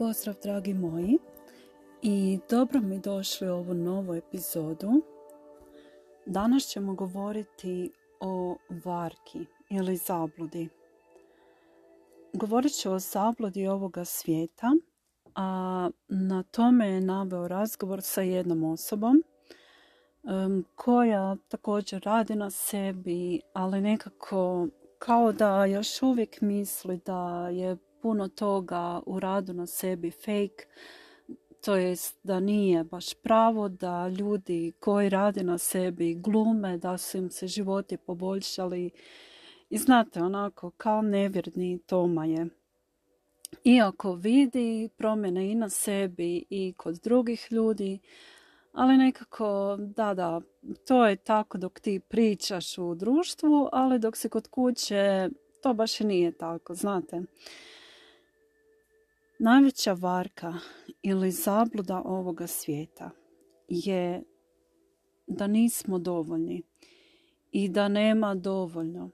Pozdrav dragi moji i dobro mi došli u ovu novu epizodu. Danas ćemo govoriti o varki ili zabludi. Govorit ću o zabludi ovoga svijeta, a na tome je naveo razgovor sa jednom osobom koja također radi na sebi, ali nekako kao da još uvijek misli da je puno toga u radu na sebi fake, to jest da nije baš pravo, da ljudi koji rade na sebi glume, da su im se životi poboljšali i znate onako kao nevjerni Toma je. Iako vidi promjene i na sebi i kod drugih ljudi, ali nekako, da, da, to je tako dok ti pričaš u društvu, ali dok si kod kuće, to baš nije tako, znate. Najveća varka ili zabluda ovoga svijeta je da nismo dovoljni i da nema dovoljno.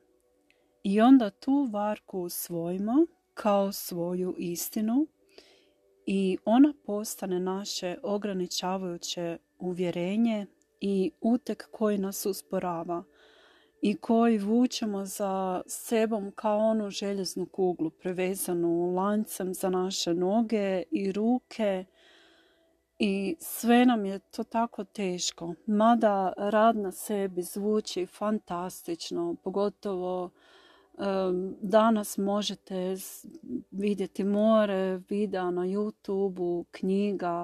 I onda tu varku usvojimo kao svoju istinu i ona postane naše ograničavajuće uvjerenje i utek koji nas usporava i koji vučemo za sebom kao onu željeznu kuglu prevezanu lancem za naše noge i ruke i sve nam je to tako teško. Mada rad na sebi zvuči fantastično, pogotovo danas možete vidjeti more videa na youtube knjiga,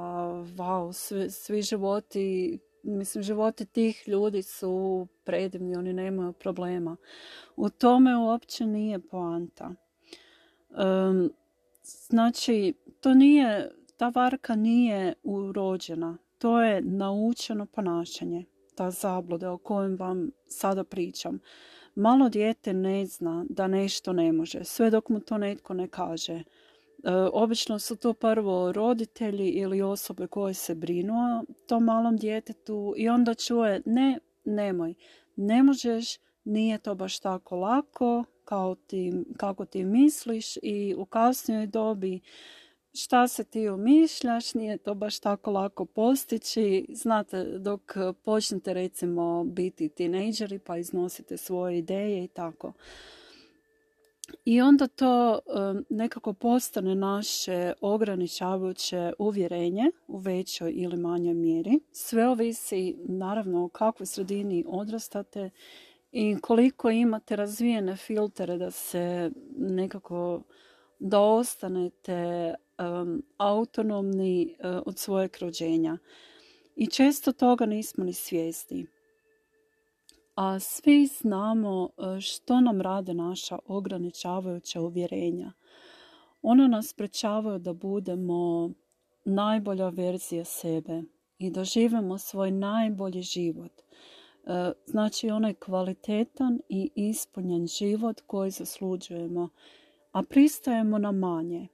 wow, svi, svi životi mislim, životi tih ljudi su predivni, oni nemaju problema. U tome uopće nije poanta. Um, znači, to nije, ta varka nije urođena. To je naučeno ponašanje, ta zabluda o kojem vam sada pričam. Malo dijete ne zna da nešto ne može, sve dok mu to netko ne kaže. E, obično su to prvo roditelji ili osobe koje se brinu o tom malom djetetu i onda čuje ne, nemoj, ne možeš, nije to baš tako lako kao ti, kako ti misliš i u kasnijoj dobi šta se ti umišljaš, nije to baš tako lako postići. Znate, dok počnete recimo biti tinejdžeri pa iznosite svoje ideje i tako. I onda to nekako postane naše ograničavajuće uvjerenje u većoj ili manjoj mjeri. Sve ovisi naravno u kakvoj sredini odrastate i koliko imate razvijene filtere da se nekako da ostanete autonomni uh, od svojeg rođenja. I često toga nismo ni svijesti a svi znamo e, što nam rade naša ograničavajuća uvjerenja. Ona nas sprečavaju da budemo najbolja verzija sebe i da živimo svoj najbolji život. E, znači onaj kvalitetan i ispunjen život koji zasluđujemo, a pristajemo na manje.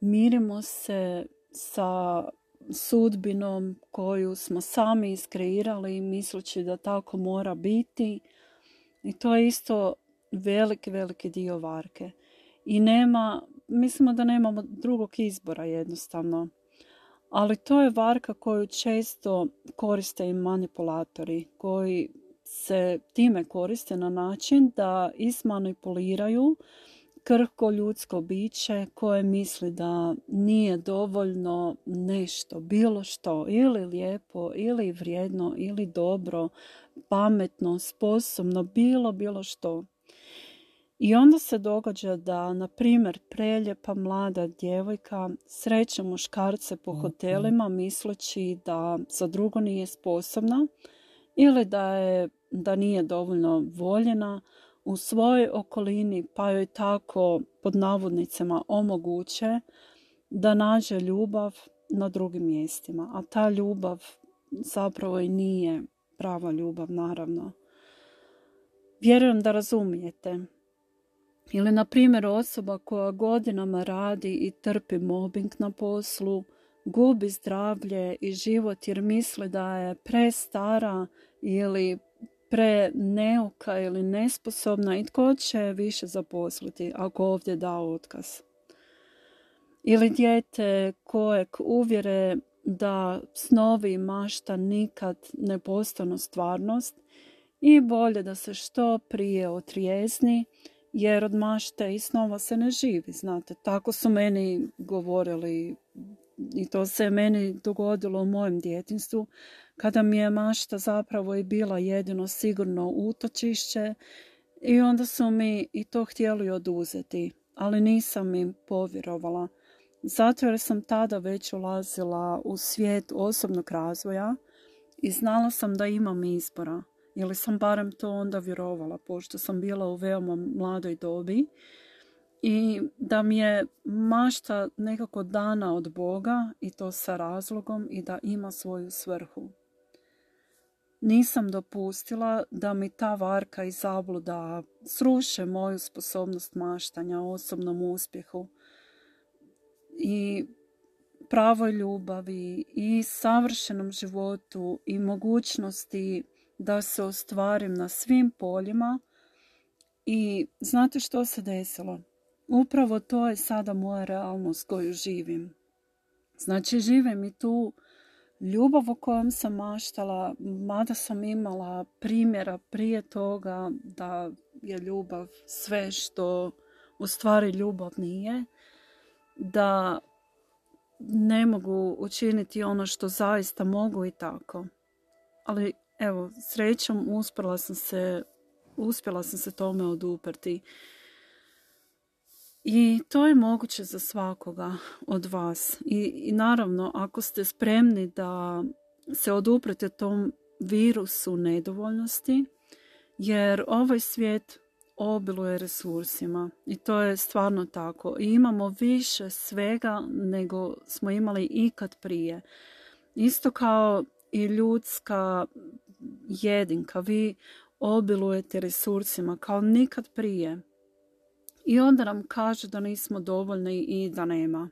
Mirimo se sa sudbinom koju smo sami iskreirali misleći da tako mora biti. I to je isto veliki, veliki dio varke. I nema, mislimo da nemamo drugog izbora jednostavno. Ali to je varka koju često koriste i manipulatori koji se time koriste na način da ismanipuliraju krhko ljudsko biće koje misli da nije dovoljno nešto, bilo što, ili lijepo, ili vrijedno, ili dobro, pametno, sposobno, bilo, bilo što. I onda se događa da, na primjer, preljepa mlada djevojka sreće muškarce po hotelima misleći da za drugo nije sposobna ili da, je, da nije dovoljno voljena, u svojoj okolini pa joj tako pod navodnicama omoguće da nađe ljubav na drugim mjestima. A ta ljubav zapravo i nije prava ljubav, naravno. Vjerujem da razumijete. Ili, na primjer, osoba koja godinama radi i trpi mobbing na poslu, gubi zdravlje i život jer misli da je prestara ili preneuka ili nesposobna i tko će više zaposliti ako ovdje da otkaz. Ili dijete kojeg uvjere da snovi i mašta nikad ne postanu stvarnost i bolje da se što prije otrijezni jer od mašte i snova se ne živi, znate. Tako su meni govorili i to se meni dogodilo u mojem djetinstvu kada mi je mašta zapravo i bila jedino sigurno utočišće i onda su mi i to htjeli oduzeti, ali nisam im povjerovala. Zato jer sam tada već ulazila u svijet osobnog razvoja i znala sam da imam izbora. Ili sam barem to onda vjerovala, pošto sam bila u veoma mladoj dobi. I da mi je mašta nekako dana od Boga i to sa razlogom i da ima svoju svrhu. Nisam dopustila da mi ta varka i zabluda sruše moju sposobnost maštanja, osobnom uspjehu i pravoj ljubavi i savršenom životu i mogućnosti da se ostvarim na svim poljima i znate što se desilo? Upravo to je sada moja realnost koju živim. Znači živim i tu ljubav o kojom sam maštala, mada sam imala primjera prije toga da je ljubav sve što u stvari ljubav nije, da ne mogu učiniti ono što zaista mogu i tako. Ali evo, srećom uspjela sam se, uspjela sam se tome oduprti. I to je moguće za svakoga od vas. I, I naravno, ako ste spremni da se oduprete tom virusu nedovoljnosti, jer ovaj svijet obiluje resursima i to je stvarno tako. I imamo više svega nego smo imali ikad prije. Isto kao i ljudska jedinka. Vi obilujete resursima kao nikad prije. I onda nam kaže da nismo dovoljni i da nema.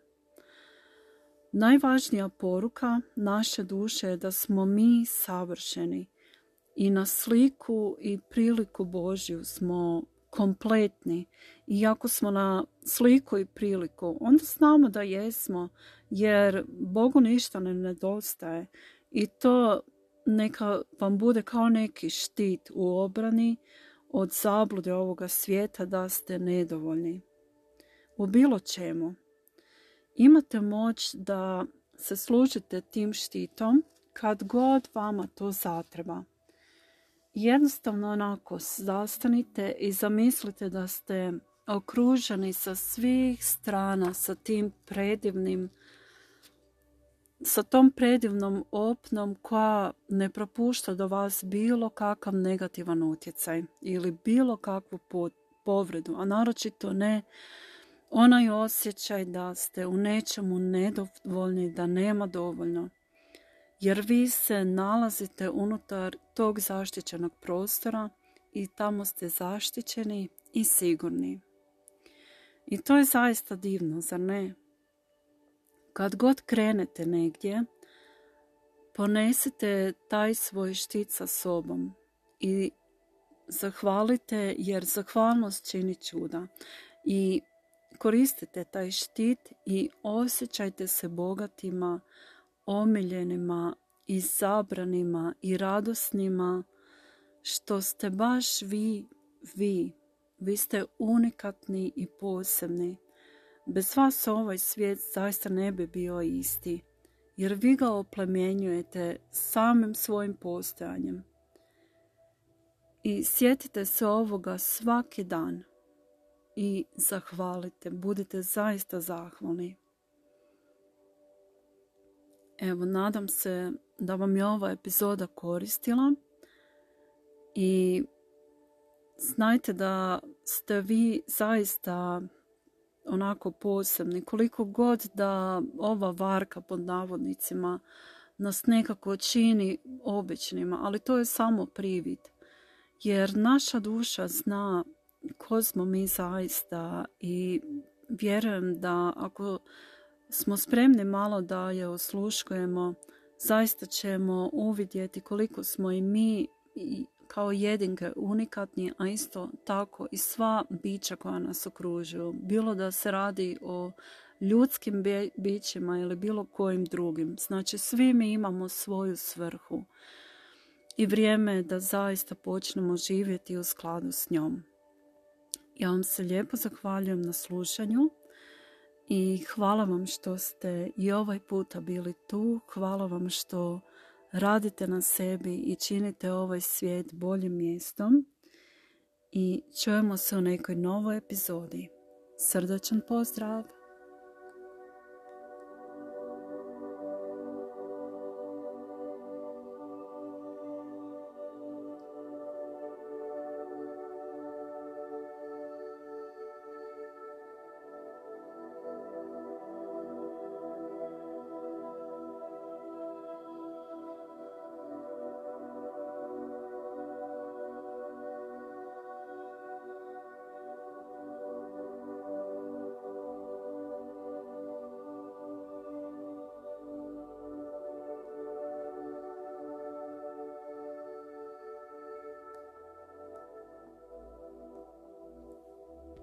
Najvažnija poruka naše duše je da smo mi savršeni i na sliku i priliku Božju smo kompletni. I ako smo na sliku i priliku, onda znamo da jesmo, jer Bogu ništa ne nedostaje. I to neka vam bude kao neki štit u obrani od zablude ovoga svijeta da ste nedovoljni. U bilo čemu. Imate moć da se služite tim štitom kad god vama to zatreba. Jednostavno onako zastanite i zamislite da ste okruženi sa svih strana sa tim predivnim sa tom predivnom opnom koja ne propušta do vas bilo kakav negativan utjecaj ili bilo kakvu povredu, a naročito ne onaj osjećaj da ste u nečemu nedovoljni, da nema dovoljno. Jer vi se nalazite unutar tog zaštićenog prostora i tamo ste zaštićeni i sigurni. I to je zaista divno, zar ne? Kad god krenete negdje, ponesite taj svoj štit sa sobom i zahvalite jer zahvalnost čini čuda. I koristite taj štit i osjećajte se bogatima, omiljenima i zabranima i radosnima što ste baš vi, vi. Vi ste unikatni i posebni. Bez vas ovaj svijet zaista ne bi bio isti, jer vi ga oplemenjujete samim svojim postojanjem. I sjetite se ovoga svaki dan i zahvalite, budite zaista zahvalni. Evo, nadam se da vam je ova epizoda koristila i znajte da ste vi zaista onako posebni. Koliko god da ova varka pod navodnicima nas nekako čini običnima, ali to je samo privid. Jer naša duša zna ko smo mi zaista i vjerujem da ako smo spremni malo da je osluškujemo, zaista ćemo uvidjeti koliko smo i mi kao jedinke unikatni, a isto tako i sva bića koja nas okružuju. Bilo da se radi o ljudskim bićima ili bilo kojim drugim. Znači svi mi imamo svoju svrhu i vrijeme je da zaista počnemo živjeti u skladu s njom. Ja vam se lijepo zahvaljujem na slušanju i hvala vam što ste i ovaj puta bili tu. Hvala vam što radite na sebi i činite ovaj svijet boljim mjestom. I čujemo se u nekoj novoj epizodi. Srdačan pozdrav!